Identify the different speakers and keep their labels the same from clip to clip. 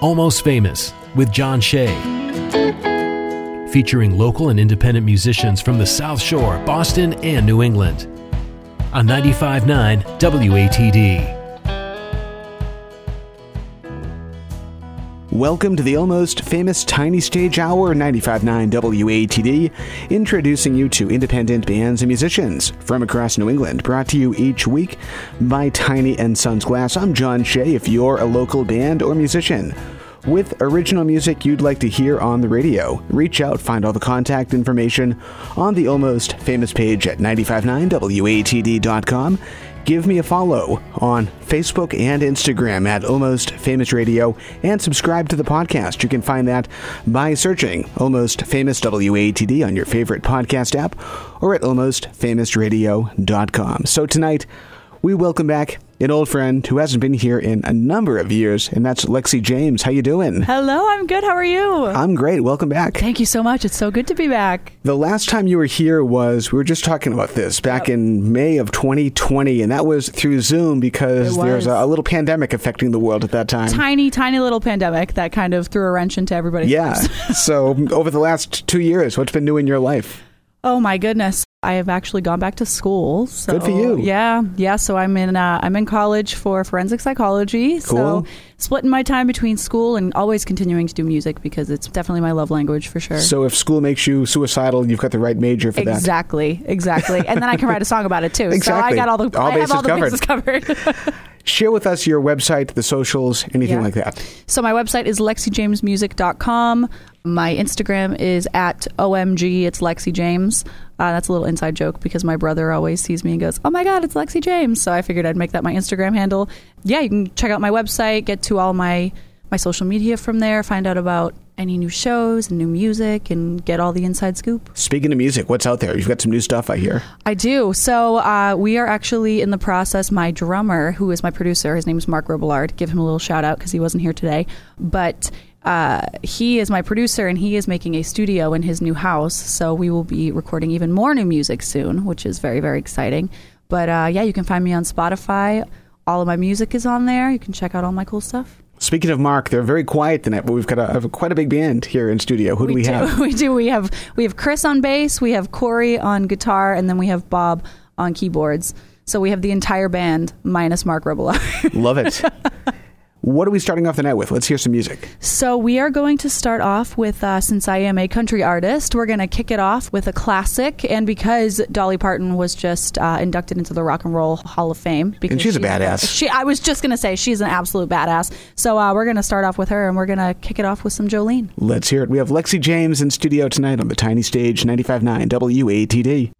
Speaker 1: Almost Famous with John Shea. Featuring local and independent musicians from the South Shore, Boston, and New England. On 95.9 WATD.
Speaker 2: Welcome to the almost famous Tiny Stage Hour 95.9 WATD, introducing you to independent bands and musicians from across New England, brought to you each week by Tiny and Sons Glass. I'm John Shea. If you're a local band or musician with original music you'd like to hear on the radio, reach out, find all the contact information on the almost famous page at 959watd.com give me a follow on Facebook and Instagram at Almost Famous Radio and subscribe to the podcast. You can find that by searching Almost Famous WATD on your favorite podcast app or at almostfamousradio.com. So tonight, we welcome back an old friend who hasn't been here in a number of years, and that's Lexi James. How you doing?
Speaker 3: Hello, I'm good. How are you?
Speaker 2: I'm great. Welcome back.
Speaker 3: Thank you so much. It's so good to be back.
Speaker 2: The last time you were here was we were just talking about this back yep. in May of 2020, and that was through Zoom because there's a, a, little pandemic affecting the world at that time.
Speaker 3: Tiny, tiny little pandemic that kind of threw a wrench into everybody's
Speaker 2: Yeah. so over the last two years, what's been new in your life?
Speaker 3: Oh my goodness. I have actually gone back to school.
Speaker 2: So, Good for you.
Speaker 3: Yeah, yeah. So I'm in uh, I'm in college for forensic psychology.
Speaker 2: Cool.
Speaker 3: So splitting my time between school and always continuing to do music because it's definitely my love language for sure.
Speaker 2: So if school makes you suicidal, you've got the right major for
Speaker 3: exactly,
Speaker 2: that.
Speaker 3: Exactly, exactly. and then I can write a song about it too.
Speaker 2: exactly.
Speaker 3: So I got all the
Speaker 2: all
Speaker 3: I have all the
Speaker 2: covered.
Speaker 3: bases covered.
Speaker 2: Share with us your website, the socials, anything
Speaker 3: yeah.
Speaker 2: like that.
Speaker 3: So my website is lexijamesmusic.com. My Instagram is at OMG. It's Lexi James. Uh, that's a little inside joke because my brother always sees me and goes, "Oh my God, it's Lexi James!" So I figured I'd make that my Instagram handle. Yeah, you can check out my website, get to all my my social media from there, find out about any new shows and new music, and get all the inside scoop.
Speaker 2: Speaking of music, what's out there? You've got some new stuff, I hear.
Speaker 3: I do. So uh, we are actually in the process. My drummer, who is my producer, his name is Mark Robillard. Give him a little shout out because he wasn't here today, but uh, he is my producer and he is making a studio in his new house. So we will be recording even more new music soon, which is very, very exciting. But uh, yeah, you can find me on Spotify. All of my music is on there. You can check out all my cool stuff.
Speaker 2: Speaking of Mark, they're very quiet tonight, but we've got a, a quite a big band here in studio. Who do we,
Speaker 3: we do.
Speaker 2: have?
Speaker 3: We do. We have we have Chris on bass, we have Corey on guitar, and then we have Bob on keyboards. So we have the entire band minus Mark Robillard.
Speaker 2: Love it. What are we starting off the night with? Let's hear some music.
Speaker 3: So, we are going to start off with, uh, since I am a country artist, we're going to kick it off with a classic. And because Dolly Parton was just uh, inducted into the Rock and Roll Hall of Fame. Because
Speaker 2: and she's a badass.
Speaker 3: She, I was just going to say, she's an absolute badass. So, uh, we're going to start off with her and we're going to kick it off with some Jolene.
Speaker 2: Let's hear it. We have Lexi James in studio tonight on the tiny stage 95.9 WATD.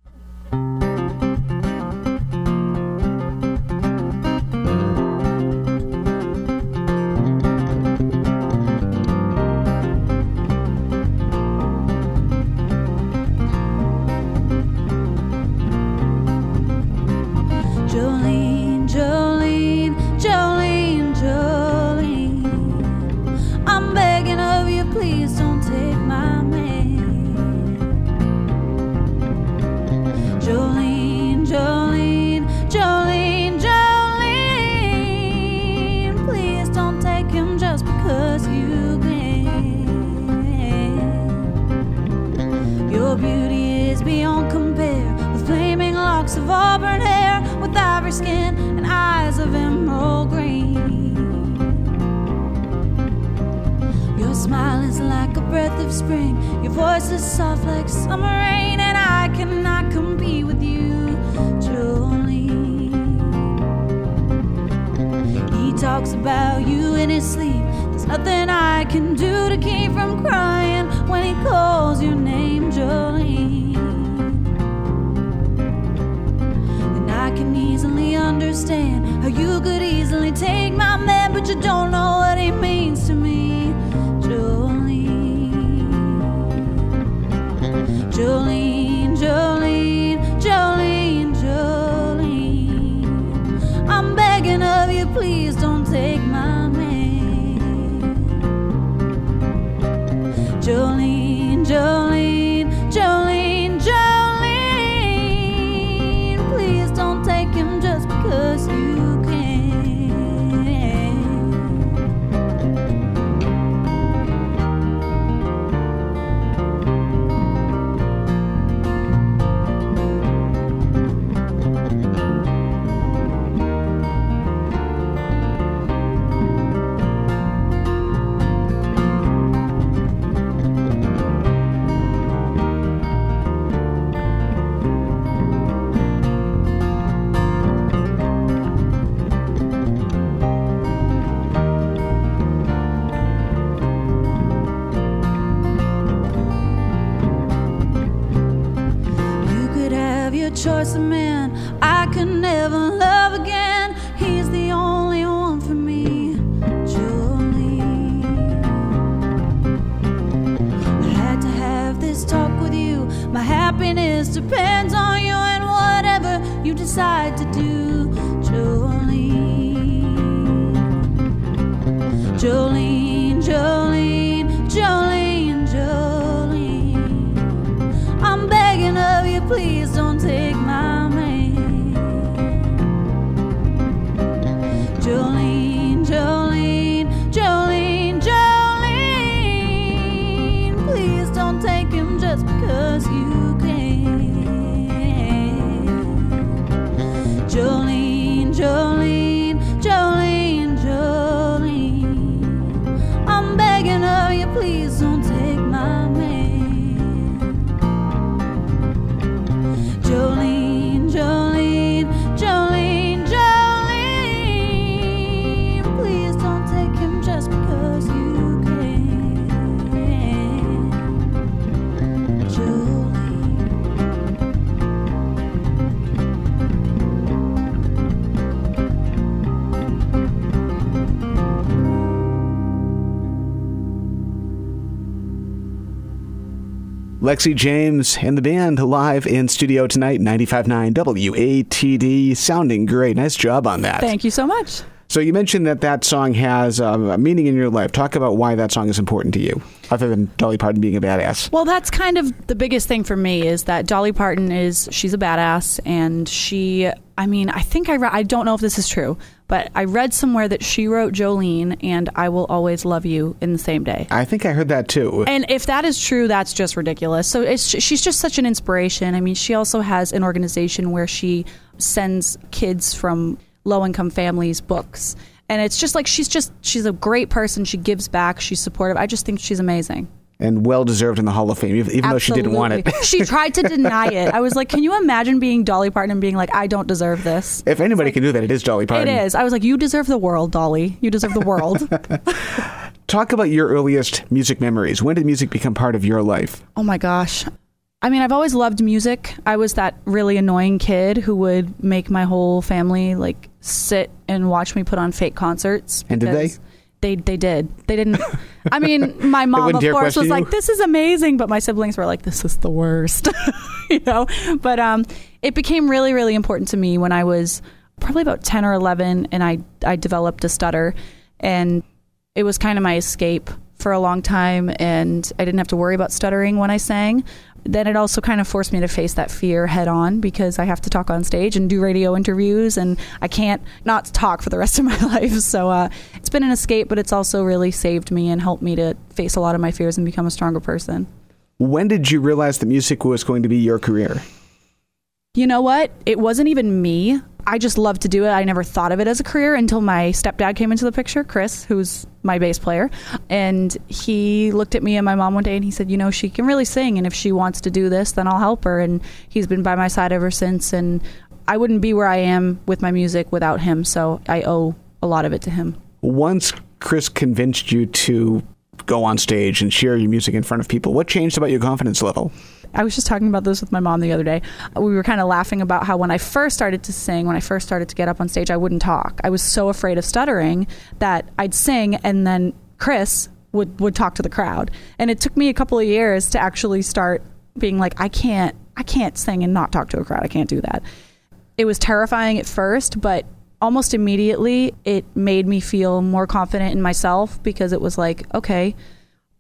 Speaker 2: Lexi James and the band live in studio tonight, 95.9 WATD. Sounding great. Nice job on that.
Speaker 3: Thank you so much.
Speaker 2: So you mentioned that that song has um, a meaning in your life. Talk about why that song is important to you, other than Dolly Parton being a badass.
Speaker 3: Well, that's kind of the biggest thing for me is that Dolly Parton is she's a badass and she I mean, I think I re- I don't know if this is true, but I read somewhere that she wrote Jolene and I will always love you in the same day.
Speaker 2: I think I heard that too.
Speaker 3: And if that is true, that's just ridiculous. So it's she's just such an inspiration. I mean, she also has an organization where she sends kids from low income families books. And it's just like she's just she's a great person. She gives back. She's supportive. I just think she's amazing.
Speaker 2: And well deserved in the Hall of Fame, even even though she didn't want it.
Speaker 3: She tried to deny it. I was like, can you imagine being Dolly Parton and being like, I don't deserve this?
Speaker 2: if anybody can do that, it is Dolly Parton.
Speaker 3: It is. I was like, you deserve the world, Dolly. You deserve the world.
Speaker 2: Talk about your earliest music memories. When did music become part of your life?
Speaker 3: oh my gosh. I mean, I've always loved music. I was that really annoying kid who would make my whole family like sit and watch me put on fake concerts.
Speaker 2: And did they?
Speaker 3: They they did. They didn't. I mean, my mom of course was
Speaker 2: you?
Speaker 3: like, "This is amazing," but my siblings were like, "This is the worst," you know. But um, it became really really important to me when I was probably about ten or eleven, and I I developed a stutter, and it was kind of my escape for a long time, and I didn't have to worry about stuttering when I sang. Then it also kind of forced me to face that fear head on because I have to talk on stage and do radio interviews, and I can't not talk for the rest of my life. So uh, it's been an escape, but it's also really saved me and helped me to face a lot of my fears and become a stronger person.
Speaker 2: When did you realize that music was going to be your career?
Speaker 3: You know what? It wasn't even me. I just love to do it. I never thought of it as a career until my stepdad came into the picture, Chris, who's my bass player. And he looked at me and my mom one day and he said, You know, she can really sing. And if she wants to do this, then I'll help her. And he's been by my side ever since. And I wouldn't be where I am with my music without him. So I owe a lot of it to him.
Speaker 2: Once Chris convinced you to go on stage and share your music in front of people, what changed about your confidence level?
Speaker 3: I was just talking about this with my mom the other day. Uh, we were kind of laughing about how when I first started to sing, when I first started to get up on stage, I wouldn't talk. I was so afraid of stuttering that I'd sing and then Chris would would talk to the crowd. And it took me a couple of years to actually start being like I can't I can't sing and not talk to a crowd. I can't do that. It was terrifying at first, but almost immediately it made me feel more confident in myself because it was like, okay,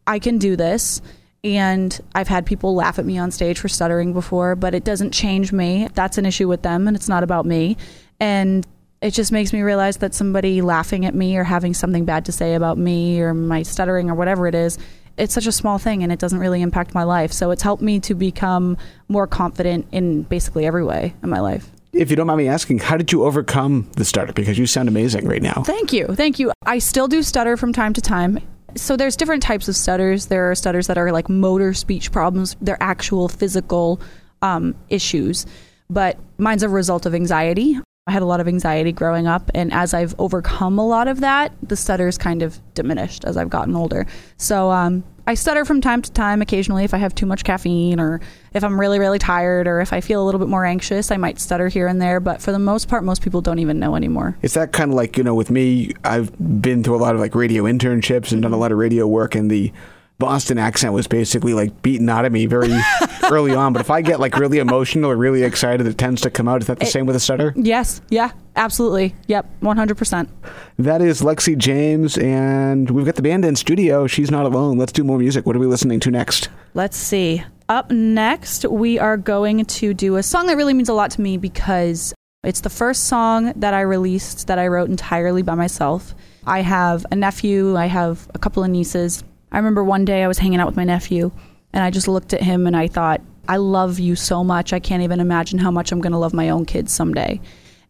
Speaker 3: I can do this. And I've had people laugh at me on stage for stuttering before, but it doesn't change me. That's an issue with them, and it's not about me. And it just makes me realize that somebody laughing at me or having something bad to say about me or my stuttering or whatever it is, it's such a small thing and it doesn't really impact my life. So it's helped me to become more confident in basically every way in my life.
Speaker 2: If you don't mind me asking, how did you overcome the stutter? Because you sound amazing right now.
Speaker 3: Thank you. Thank you. I still do stutter from time to time. So there's different types of stutters. There are stutters that are like motor speech problems. They're actual physical um, issues. But mine's a result of anxiety. I had a lot of anxiety growing up, and as I've overcome a lot of that, the stutters kind of diminished as I've gotten older. So um, I stutter from time to time occasionally if I have too much caffeine or if I'm really really tired or if I feel a little bit more anxious, I might stutter here and there, but for the most part most people don't even know anymore.
Speaker 2: Is that kind of like, you know, with me, I've been through a lot of like radio internships and done a mm-hmm. lot of radio work, and the Boston accent was basically like beaten out of me very early on. But if I get like really emotional or really excited, it tends to come out. Is that the eh, same with a stutter?
Speaker 3: Yes, yeah, absolutely. Yep, 100%.
Speaker 2: That is Lexi James, and we've got the band in studio. She's not alone. Let's do more music. What are we listening to next?
Speaker 3: Let's see. Up next, we are going to do a song that really means a lot to me because it's the first song that I released that I wrote entirely by myself. I have a nephew, I have a couple of nieces. I remember one day I was hanging out with my nephew and I just looked at him and I thought, I love you so much. I can't even imagine how much I'm going to love my own kids someday.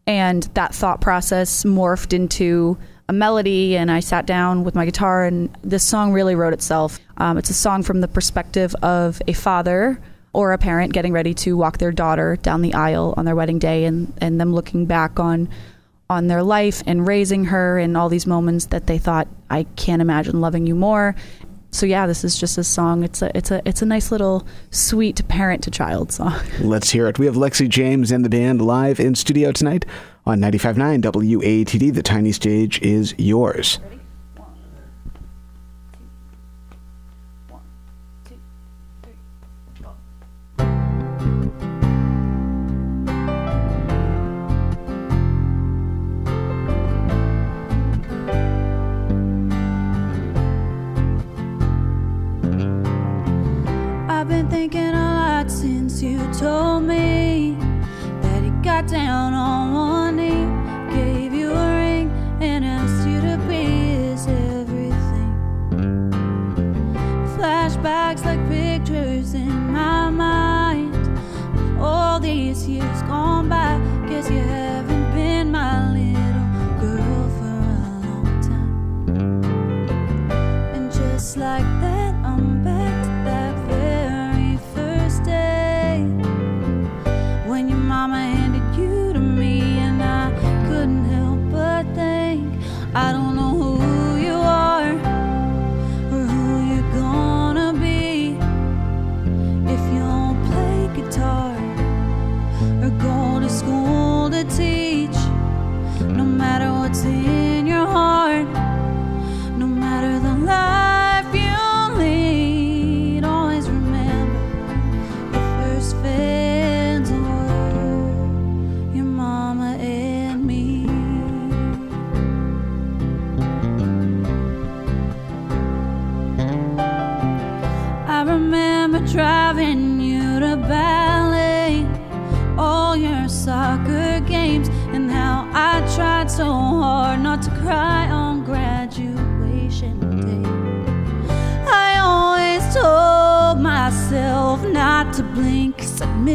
Speaker 3: And that thought process morphed into a melody, and I sat down with my guitar, and this song really wrote itself. Um, it's a song from the perspective of a father or a parent getting ready to walk their daughter down the aisle on their wedding day, and, and them looking back on on their life and raising her, and all these moments that they thought, I can't imagine loving you more. So yeah, this is just a song. It's a it's a it's a nice little sweet parent to child song.
Speaker 2: Let's hear it. We have Lexi James and the band live in studio tonight on 95.9 WATD. The tiny stage is yours.
Speaker 4: I've been thinking a lot since you told me that he got down on one Flashbacks like pictures in my mind. All these years gone by, guess you haven't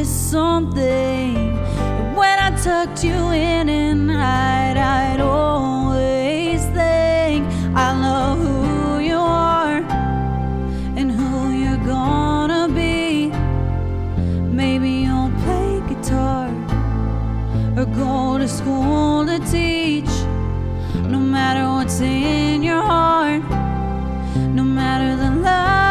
Speaker 4: something. When I tucked you in at night, I'd always think I love who you are and who you're gonna be. Maybe you'll play guitar or go to school to teach. No matter what's in your heart, no matter the life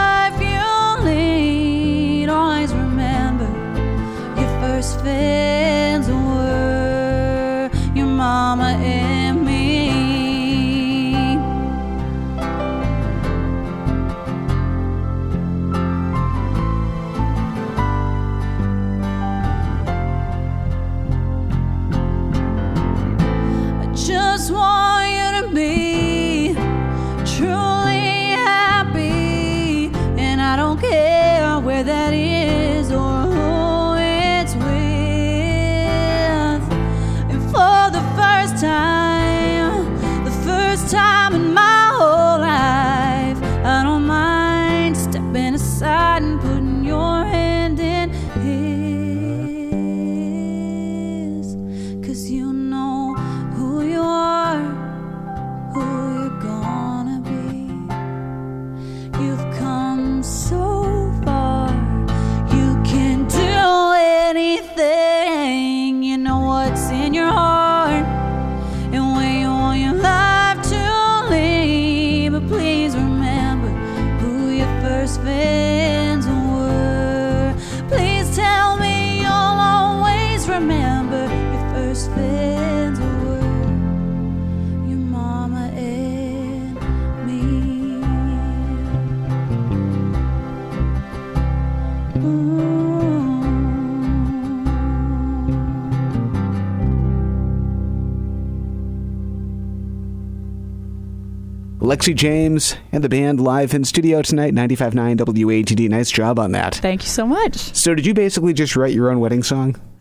Speaker 2: Lexi James and the band live in studio tonight, 95.9 WATD. Nice job on that.
Speaker 3: Thank you so much.
Speaker 2: So, did you basically just write your own wedding song?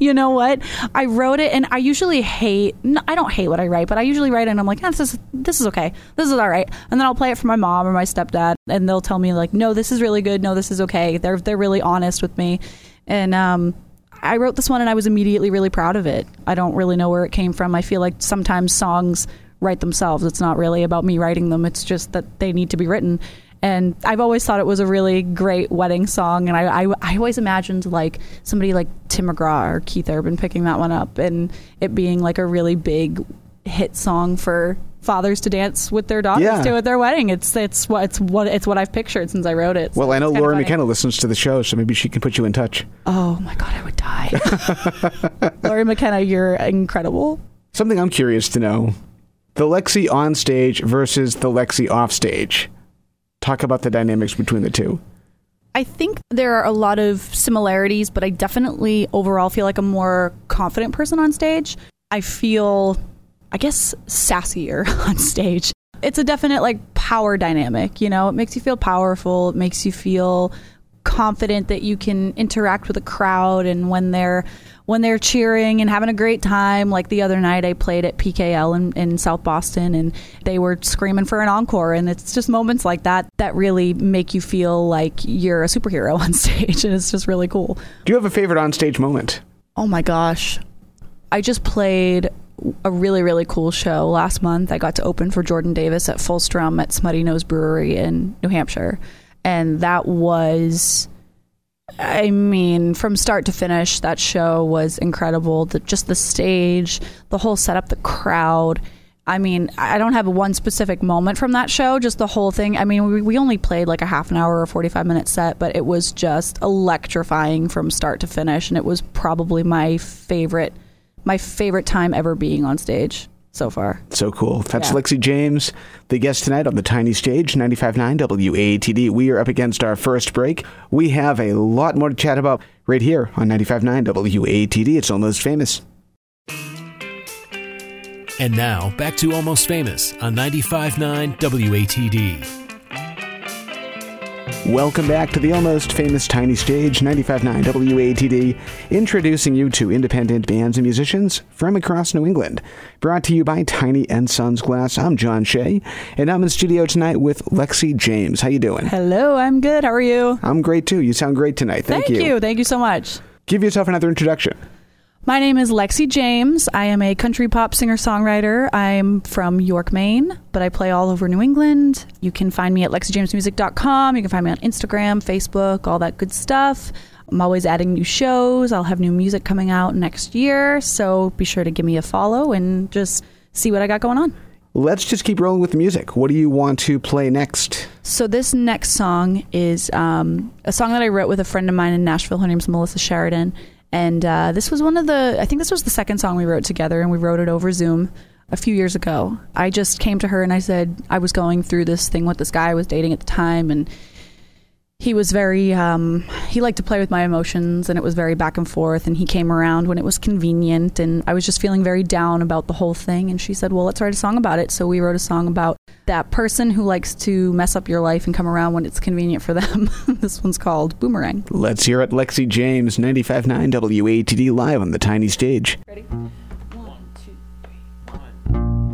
Speaker 3: you know what? I wrote it, and I usually hate. No, I don't hate what I write, but I usually write it, and I'm like, ah, this is this is okay. This is all right. And then I'll play it for my mom or my stepdad, and they'll tell me like, no, this is really good. No, this is okay. They're they're really honest with me, and um, I wrote this one, and I was immediately really proud of it. I don't really know where it came from. I feel like sometimes songs write themselves. It's not really about me writing them. It's just that they need to be written. And I've always thought it was a really great wedding song. And I, I, I always imagined like somebody like Tim McGraw or Keith Urban picking that one up and it being like a really big hit song for fathers to dance with their daughters
Speaker 2: Yeah.
Speaker 3: to at their wedding. It's it's what it's what it's what I've pictured since I wrote it. So
Speaker 2: Well, I know
Speaker 3: Lori.
Speaker 2: McKenna listens to the show, so maybe she can put you in touch.
Speaker 3: Oh my god, I would die. Lori McKenna, you're incredible.
Speaker 2: Something I'm curious to know the Lexi on stage versus the Lexi off stage. Talk about the dynamics between the two.
Speaker 3: I think there are a lot of similarities, but I definitely overall feel like a more confident person on stage. I feel, I guess, sassier on stage. It's a definite like power dynamic, you know, it makes you feel powerful, it makes you feel confident that you can interact with a crowd and when they're when they're cheering and having a great time like the other night i played at pkl in, in south boston and they were screaming for an encore and it's just moments like that that really make you feel like you're a superhero on stage and it's just really cool
Speaker 2: Do you have a favorite on stage moment?
Speaker 3: Oh my gosh. I just played a really, really cool show last month. I got to open for Jordan Davis at Full Strum at Smuttynose Brewery in New Hampshire. And that was, I mean, from start to finish, that show was incredible. The, just the stage, the whole setup, the crowd. I mean, I don't have one specific moment from that show, just the whole thing. I mean, we, we only played like a half an hour or 45 minute set, but it was just electrifying from start to finish. And it was probably my favorite, my favorite time ever being on stage so far.
Speaker 2: So cool. That's
Speaker 3: Yeah.
Speaker 2: Lexi James, the guest tonight on the tiny stage, 95.9 WATD. We are up against our first break. We have a lot more to chat about right here on 95.9 WATD. It's almost famous.
Speaker 1: And now, back to Almost Famous on 95.9 WATD.
Speaker 2: Welcome back to the almost famous tiny stage, 95.9 WATD, introducing you to independent bands and musicians from across New England. Brought to you by Tiny and Sons Glass. I'm John Shea, and I'm in studio tonight with Lexi James. How you doing?
Speaker 3: Hello, I'm good. How are you?
Speaker 2: I'm great too. You sound great tonight. Thank,
Speaker 3: you. Thank you so much.
Speaker 2: Give yourself another introduction.
Speaker 3: My name is Lexi James. I am a country pop singer songwriter. I'm from York, Maine, but I play all over New England. You can find me at lexijamesmusic.com. You can find me on Instagram, Facebook, all that good stuff. I'm always adding new shows. I'll have new music coming out next year, so be sure to give me a follow and just see what I got going on.
Speaker 2: Let's just keep rolling with the music. What do you want to play next?
Speaker 3: So this next song is um, a song that I wrote with a friend of mine in Nashville. Her name's Melissa Sheridan, and uh, this was one of the. I think this was the second song we wrote together, and we wrote it over Zoom a few years ago. I just came to her and I said I was going through this thing with this guy I was dating at the time, and he was very um, he liked to play with my emotions and it was very back and forth and he came around when it was convenient and i was just feeling very down about the whole thing and she said well let's write a song about it. So we wrote a song about that person who likes to mess up your life and come around when it's convenient for them. This one's called boomerang.
Speaker 2: Let's hear it. Lexi James, 95.9 WATD, live on the tiny stage.
Speaker 3: ready? One two three
Speaker 4: I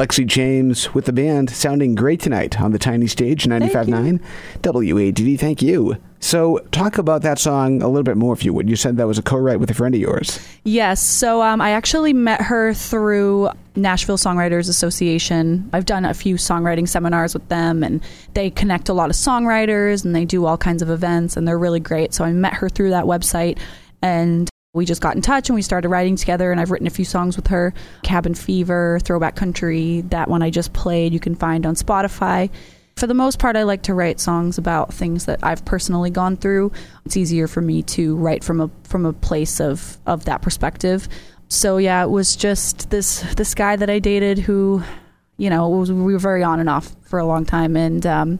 Speaker 2: Lexi James with the band sounding great tonight on the tiny stage 95.9 WATD. Thank you. So, talk about that song a little bit more, if you would. You said that was a co write with a friend of yours.
Speaker 3: Yes. So um, I actually met her through Nashville Songwriters Association. I've done a few songwriting seminars with them, and they connect a lot of songwriters and they do all kinds of events, and they're really great. So I met her through that website, and we just got in touch and we started writing together. And I've written a few songs with her Cabin Fever, Throwback Country, that one I just played, you can find on Spotify. For the most part, I like to write songs about things that I've personally gone through. It's easier for me to write from a from a place of of that perspective. So yeah, it was just this this guy that I dated who, you know, was, we were very on and off for a long time, and um,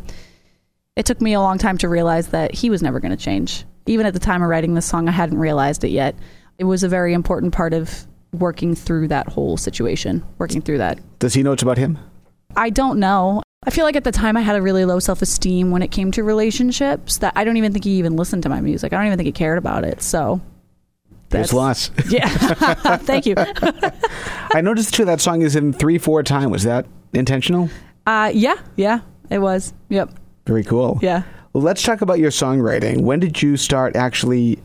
Speaker 3: it took me a long time to realize that he was never going to change. Even at the time of writing this song, I hadn't realized it yet. It was a very important part of working through that whole situation, working through that.
Speaker 2: Does he know it's about him?
Speaker 3: I don't know. I feel like at the time I had a really low self esteem when it came to relationships that I don't even think he even listened to my music. I don't even think he cared about it. So
Speaker 2: There's lots.
Speaker 3: Yeah. Thank you.
Speaker 2: I noticed too that song is in 3 4 time. Was that intentional?
Speaker 3: Uh, yeah. Yeah. It was. Yep.
Speaker 2: Very cool.
Speaker 3: Yeah.
Speaker 2: Let's talk about your songwriting. When did you start actually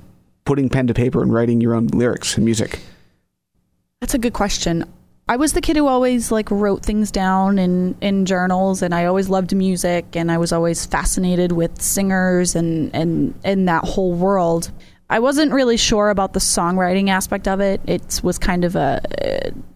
Speaker 2: putting pen to paper and writing your own lyrics and music?
Speaker 3: That's a good question. I was the kid who always like wrote things down in in journals and I always loved music and I was always fascinated with singers and and and that whole world. I wasn't really sure about the songwriting aspect of it. It was kind of a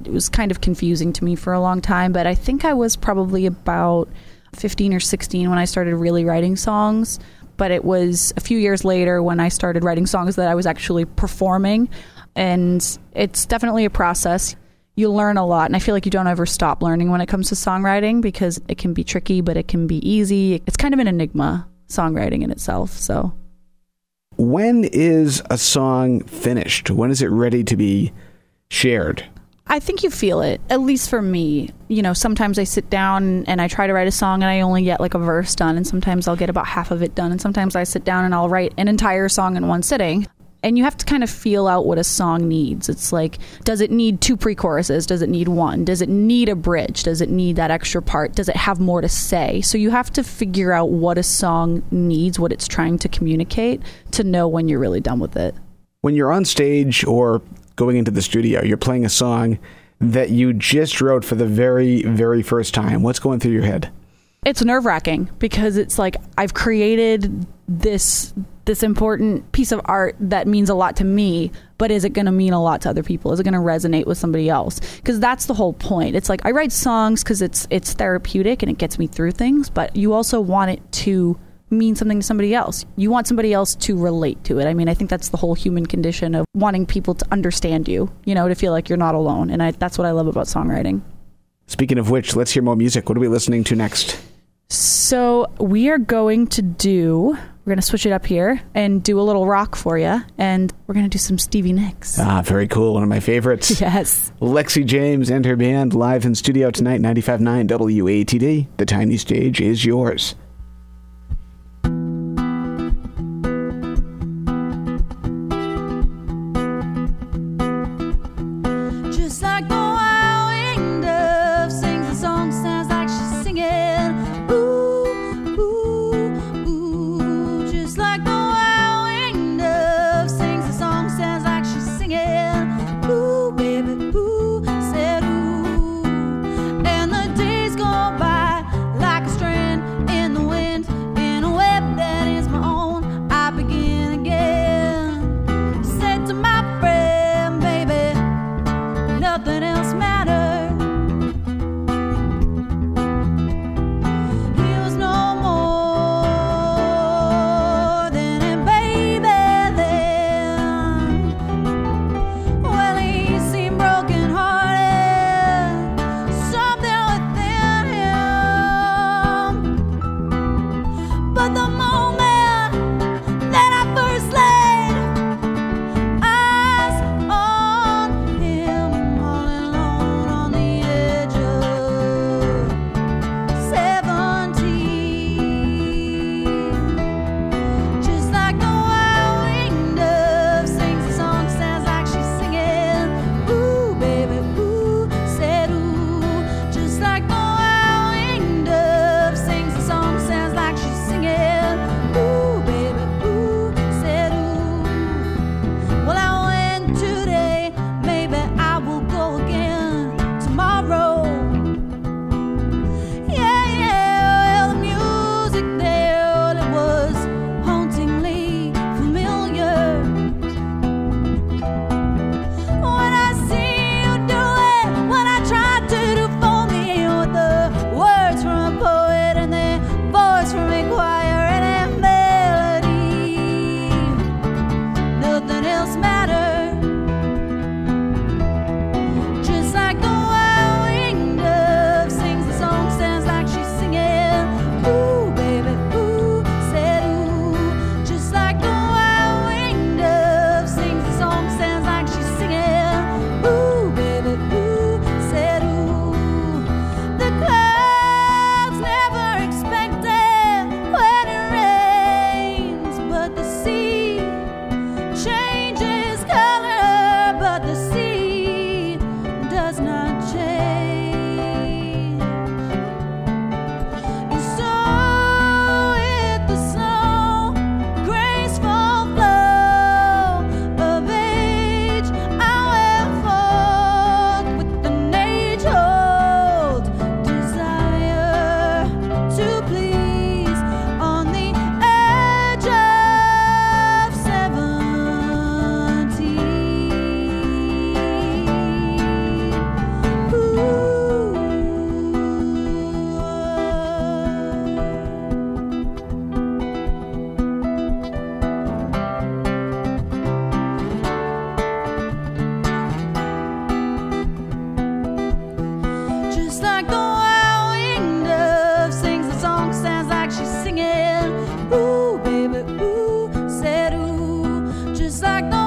Speaker 3: it was kind of confusing to me for a long time, but I think I was probably about 15 or 16 when I started really writing songs. But it was a few years later when I started writing songs that I was actually performing and it's definitely a process. You learn a lot, and I feel like you don't ever stop learning when it comes to songwriting because it can be tricky, but it can be easy. It's kind of an enigma, songwriting in itself. So,
Speaker 2: When is a song finished? When is it ready to be shared?
Speaker 3: I think you feel it, at least for me. You know, sometimes I sit down and I try to write a song and I only get like a verse done, and sometimes I'll get about half of it done, and sometimes I sit down and I'll write an entire song in one sitting. And you have to kind of feel out what a song needs. It's like, does it need two pre choruses? Does it need one? Does it need a bridge? Does it need that extra part? Does it have more to say? So you have to figure out what a song needs, what it's trying to communicate to know when you're really done with it.
Speaker 2: When you're on stage or going into the studio, you're playing a song that you just wrote for the very, very first time. What's going through your head?
Speaker 3: it's nerve wracking because it's like I've created this this important piece of art that means a lot to me, but is it going to mean a lot to other people? Is it going to resonate with somebody else? Because that's the whole point. It's like I write songs because it's it's therapeutic and it gets me through things, but you also want it to mean something to somebody else. You want somebody else to relate to it. I mean, I think that's the whole human condition of wanting people to understand you, you know, to feel like you're not alone. And I, that's what I love about songwriting.
Speaker 2: Speaking of which, let's hear more music. What are we listening to next?
Speaker 3: So we are going to do. We're going to switch it up here and do a little rock for you, and we're going to do some Stevie Nicks.
Speaker 2: Ah, very cool. One of my favorites.
Speaker 3: yes.
Speaker 2: Lexi James and her band live in studio tonight, 95.9 WATD. The tiny stage is yours.
Speaker 4: just like the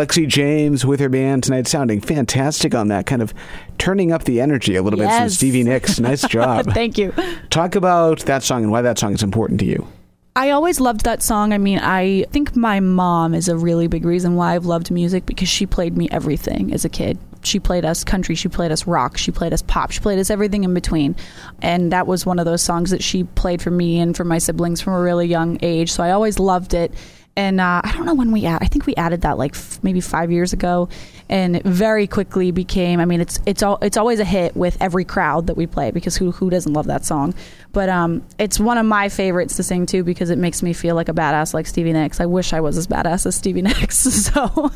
Speaker 2: Lexi James with her band tonight, sounding fantastic on that, kind of turning up the energy a little bit from
Speaker 3: Yes.
Speaker 2: Stevie Nicks. Nice job.
Speaker 3: Thank you.
Speaker 2: Talk about that song and why that song is important to you.
Speaker 3: I always loved that song. I mean, I think my mom is a really big reason why I've loved music because she played me everything as a kid. She played us country, she played us rock, she played us pop, she played us everything in between. And that was one of those songs that she played for me and for my siblings from a really young age. So I always loved it. And uh, I don't know when we add, I think we added that like f- maybe five years ago, and it very quickly became. I mean, it's it's all it's always a hit with every crowd that we play because who who doesn't love that song? But um, it's one of my favorites to sing too because it makes me feel like a badass like Stevie Nicks. I wish I was as badass as Stevie Nicks. So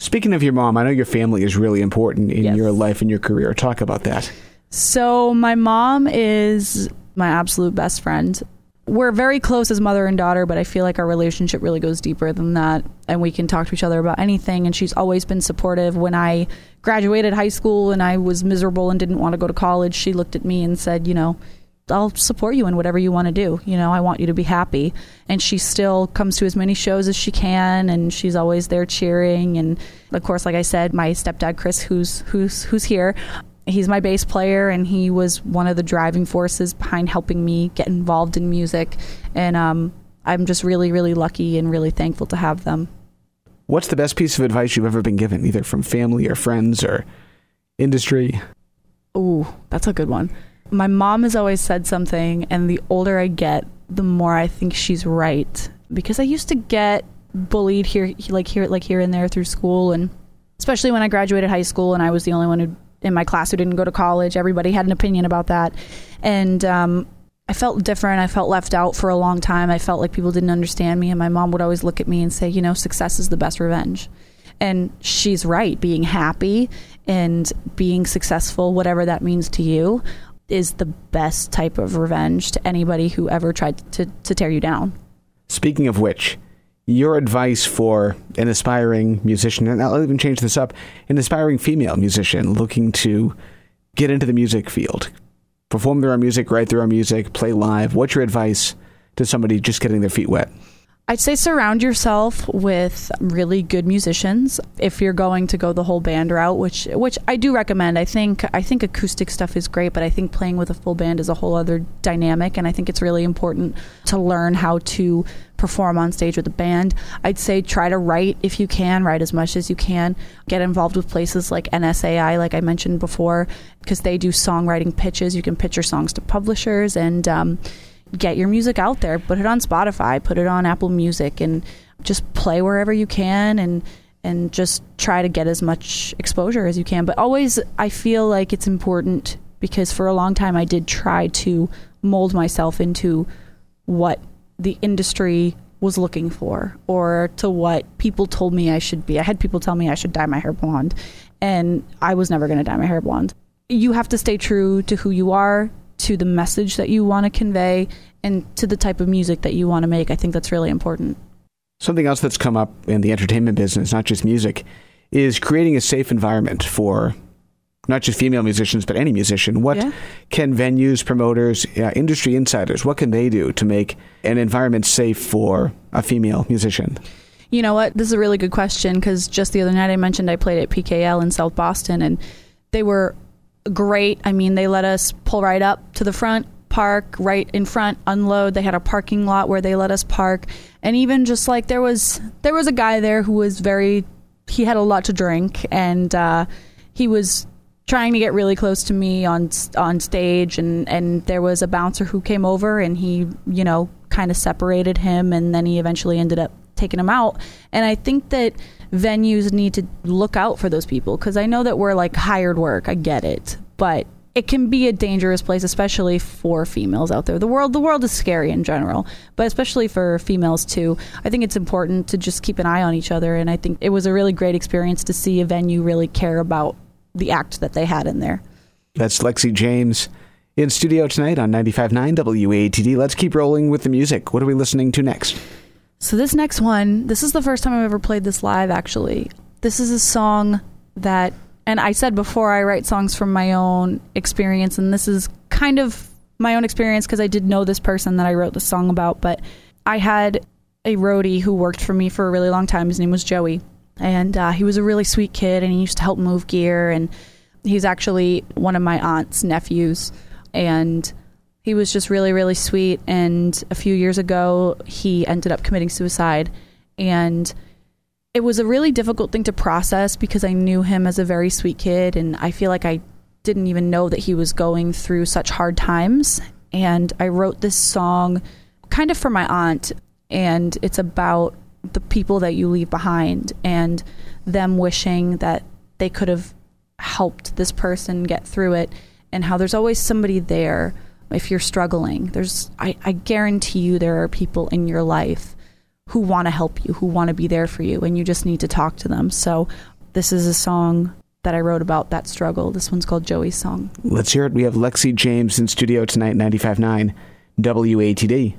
Speaker 2: Speaking of your mom, I know your family is really important in
Speaker 3: Yes.
Speaker 2: your life and your career. Talk about that.
Speaker 3: So my mom is my absolute best friend. We're very close as mother and daughter, but I feel like our relationship really goes deeper than that. And we can talk to each other about anything. And she's always been supportive. When I graduated high school and I was miserable and didn't want to go to college, she looked at me and said, You know, I'll support you in whatever you want to do. You know, I want you to be happy. And she still comes to as many shows as she can, and she's always there cheering. And of course, like I said, my stepdad Chris, who's who's who's here, he's my bass player, and he was one of the driving forces behind helping me get involved in music. And um, I'm just really, really lucky and really thankful to have them.
Speaker 2: What's the best piece of advice you've ever been given, either from family or friends or industry?
Speaker 3: Ooh, that's a good one. My mom has always said something, and the older I get, the more I think she's right. Because I used to get bullied here, like here, like here and there through school, and especially when I graduated high school, and I was the only one who in my class who didn't go to college. Everybody had an opinion about that, and um, I felt different. I felt left out for a long time. I felt like people didn't understand me, and my mom would always look at me and say, "You know, success is the best revenge." And she's right. Being happy and being successful, whatever that means to you, is the best type of revenge to anybody who ever tried to, to tear you down.
Speaker 2: Speaking of which, your advice for an aspiring musician, and I'll even change this up, an aspiring female musician looking to get into the music field, perform their own music, write their own music, play live. What's your advice to somebody just getting their feet wet?
Speaker 3: I'd say surround yourself with really good musicians if you're going to go the whole band route, which which I do recommend. I think I think acoustic stuff is great, but I think playing with a full band is a whole other dynamic, and I think it's really important to learn how to perform on stage with a band. I'd say try to write if you can, write as much as you can. Get involved with places like NSAI, like I mentioned before, because they do songwriting pitches. You can pitch your songs to publishers and. Um, get your music out there. Put it on spotify put it on apple music and just play wherever you can and and just try to get as much exposure as you can. But always i feel like it's important because for a long time i did try to mold myself into what the industry was looking for or to what people told me i should be. I had people tell me i should dye my hair blonde and i was never going to dye my hair blonde. You have to stay true to who you are to the message that you want to convey and to the type of music that you want to make. I think that's really important.
Speaker 2: Something else that's come up in the entertainment business, not just music, is creating a safe environment for not just female musicians, but any musician. What
Speaker 3: Yeah.
Speaker 2: can venues, promoters, uh, industry insiders, what can they do to make an environment safe for a female musician?
Speaker 3: You know what? This is a really good question because just the other night I mentioned I played at PKL in South Boston and they were great. I mean, they let us pull right up to the front, park right in front, unload. They had a parking lot where they let us park. And even just like there was there was a guy there who was very he had a lot to drink and uh, he was trying to get really close to me on on stage and and there was a bouncer who came over and he you know kind of separated him and then he eventually ended up taking him out and i think that venues need to look out for those people because i know that we're like hired work i get it but it can be a dangerous place especially for females out there the world the world is scary in general but especially for females too i think it's important to just keep an eye on each other and i think it was a really great experience to see a venue really care about the act that they had in there
Speaker 2: That's Lexi James in studio tonight on 95.9 WATD. Let's keep rolling with the music. What are we listening to next?
Speaker 3: So this next one, this is the first time I've ever played this live actually. This is a song that and I said before I write songs from my own experience and this is kind of my own experience because I did know this person that I wrote the song about, but I had a roadie who worked for me for a really long time. His name was Joey. And uh, he was a really sweet kid and he used to help move gear and he's actually one of my aunt's nephews and he was just really really sweet and a few years ago he ended up committing suicide. And it was a really difficult thing to process because I knew him as a very sweet kid and I feel like I didn't even know that he was going through such hard times. And I wrote this song kind of for my aunt and it's about the people that you leave behind and them wishing that they could have helped this person get through it and how there's always somebody there if you're struggling there's I, I guarantee you there are people in your life who want to help you who want to be there for you and you just need to talk to them so this is a song that i wrote about that struggle this one's called joey's song
Speaker 2: Let's hear it. We have Lexi James in studio tonight, 95.9 WATD.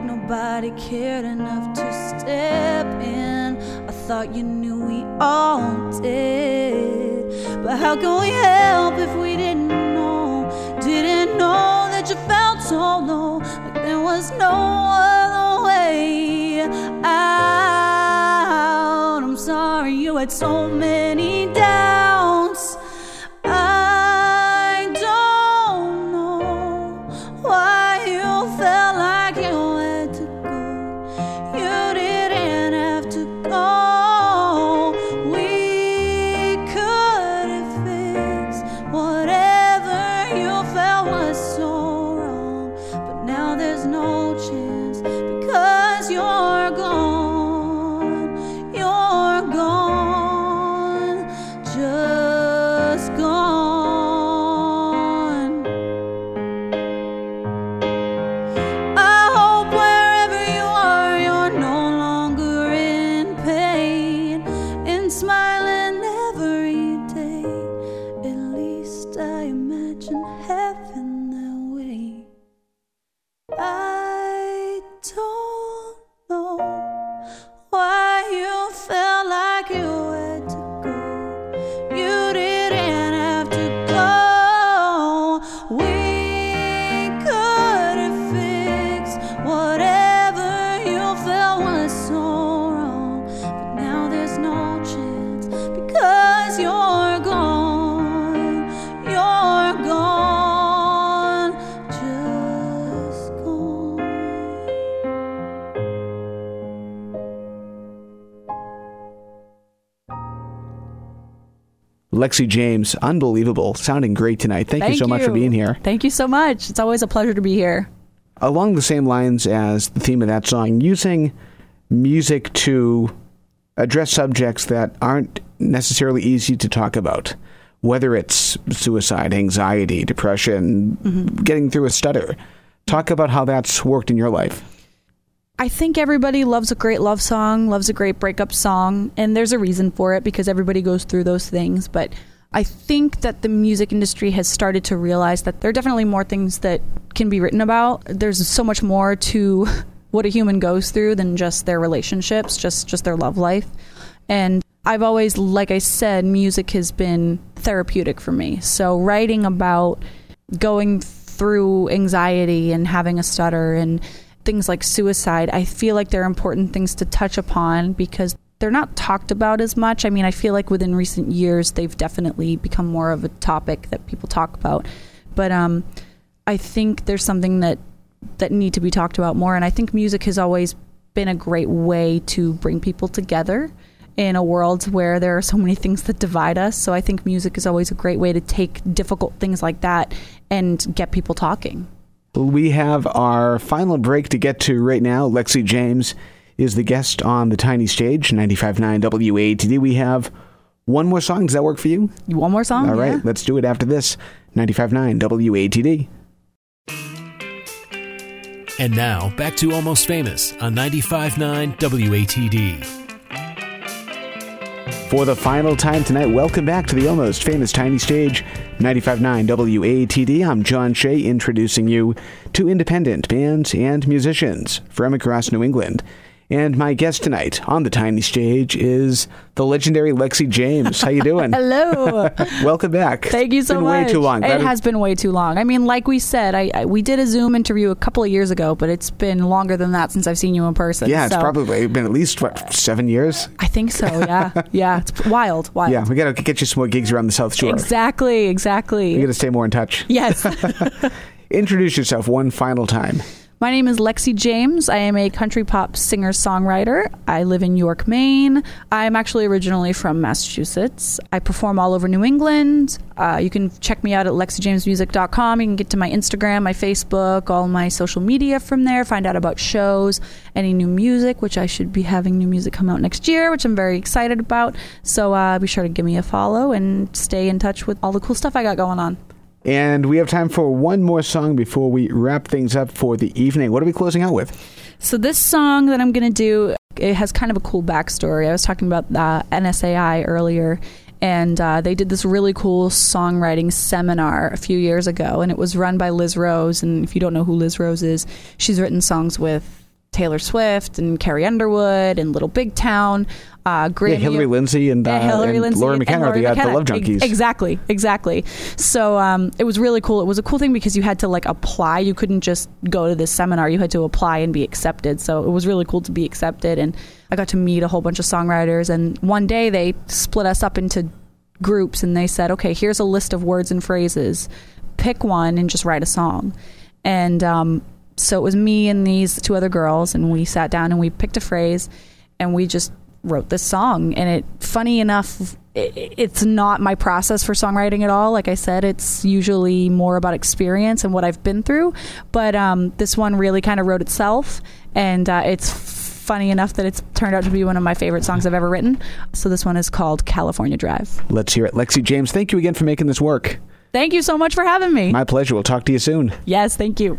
Speaker 4: Like nobody cared enough to step in? I thought you knew we all did. But how can we help if we didn't know? Didn't know that you felt so low, like there was no other way out. I'm sorry you had so many
Speaker 2: Lexi James, unbelievable, sounding great tonight. Thank, you so much for being here.
Speaker 3: Thank you so much. It's always a pleasure to be here.
Speaker 2: Along the same lines as the theme of that song, using music to address subjects that aren't necessarily easy to talk about, whether it's suicide, anxiety, depression, mm-hmm. getting through a stutter. Talk about how that's worked in your life.
Speaker 3: I think everybody loves a great love song, loves a great breakup song, and there's a reason for it because everybody goes through those things. But I think that the music industry has started to realize that there are definitely more things that can be written about. There's so much more to what a human goes through than just their relationships, just just their love life. And I've always, like I said, music has been therapeutic for me. So writing about going through anxiety and having a stutter and things like suicide, I feel like they're important things to touch upon because they're not talked about as much. I mean, I feel like within recent years they've definitely become more of a topic that people talk about. But um, I think there's something that that need to be talked about more, and I think music has always been a great way to bring people together in a world where there are so many things that divide us. So I think music is always a great way to take difficult things like that and get people talking.
Speaker 2: We have our final break to get to right now. Lexi James is the guest on the tiny stage, 95.9 WATD. We have one more song. Does that work for you?
Speaker 3: One more song?
Speaker 2: All right,
Speaker 3: Yeah.
Speaker 2: let's do it after this. 95.9 WATD.
Speaker 1: And now, back to Almost Famous on 95.9 WATD.
Speaker 2: For the final time tonight, welcome back to the almost famous Tiny Stage, 95.9 WATD. I'm John Shea, introducing you to independent bands and musicians from across New England. And my guest tonight on the Tiny Stage is the legendary Lexi James. How you doing?
Speaker 3: Hello.
Speaker 2: welcome back.
Speaker 3: Thank you
Speaker 2: It's
Speaker 3: so
Speaker 2: been
Speaker 3: much.
Speaker 2: way too long.
Speaker 3: It
Speaker 2: Glad
Speaker 3: has been way too long. I mean, like we said, I, I we did a Zoom interview a couple of years ago, but it's been longer than that since I've seen you in person.
Speaker 2: yeah, it's
Speaker 3: So,
Speaker 2: probably been at least what seven years.
Speaker 3: I think so. Yeah, yeah. It's wild, wild.
Speaker 2: Yeah, we gotta get you some more gigs around the South Shore.
Speaker 3: Exactly, exactly.
Speaker 2: You gotta stay more in touch.
Speaker 3: yes.
Speaker 2: Introduce yourself one final time.
Speaker 3: My name is Lexi James. I am a country pop singer songwriter. I live in York, Maine. I'm actually originally from Massachusetts. I perform all over New England. Uh, you can check me out at lexijamesmusic.com. You can get to my Instagram, my Facebook, all my social media from there. Find out about shows, any new music, which I should be having new music come out next year, which I'm very excited about. So uh, be sure to give me a follow and stay in touch with all the cool stuff I got going on.
Speaker 2: And we have time for one more song before we wrap things up for the evening. What are we closing out with?
Speaker 3: So this song that I'm going to do, it has kind of a cool backstory. I was talking about uh, NSAI earlier, and uh, they did this really cool songwriting seminar a few years ago, and it was run by Liz Rose. And if you don't know who Liz Rose is, she's written songs with Taylor Swift and Carrie Underwood and Little Big Town. Uh, Grammy
Speaker 2: yeah, Hillary Lindsey and, uh,
Speaker 3: yeah, Hillary
Speaker 2: and Lindsey
Speaker 3: Lori
Speaker 2: McKenna are the, the Love Junkies.
Speaker 3: Exactly, exactly. So um, it was really cool. It was a cool thing because you had to like apply. You couldn't just go to this seminar. You had to apply and be accepted. So it was really cool to be accepted. And I got to meet a whole bunch of songwriters. And one day they split us up into groups and they said, okay, here's a list of words and phrases. Pick one and just write a song. And um, so it was me and these two other girls, and we sat down and we picked a phrase, and we just wrote this song. And it, funny enough, it, it's not my process for songwriting at all. Like I said, it's usually more about experience and what I've been through. But um, this one really kind of wrote itself, and uh, it's funny enough that it's turned out to be one of my favorite songs I've ever written. So this one is called California Drive.
Speaker 2: Let's hear it. Lexi James, thank you again for making this work.
Speaker 3: Thank you so much for having me.
Speaker 2: My pleasure. We'll talk to you soon.
Speaker 3: yes, thank you.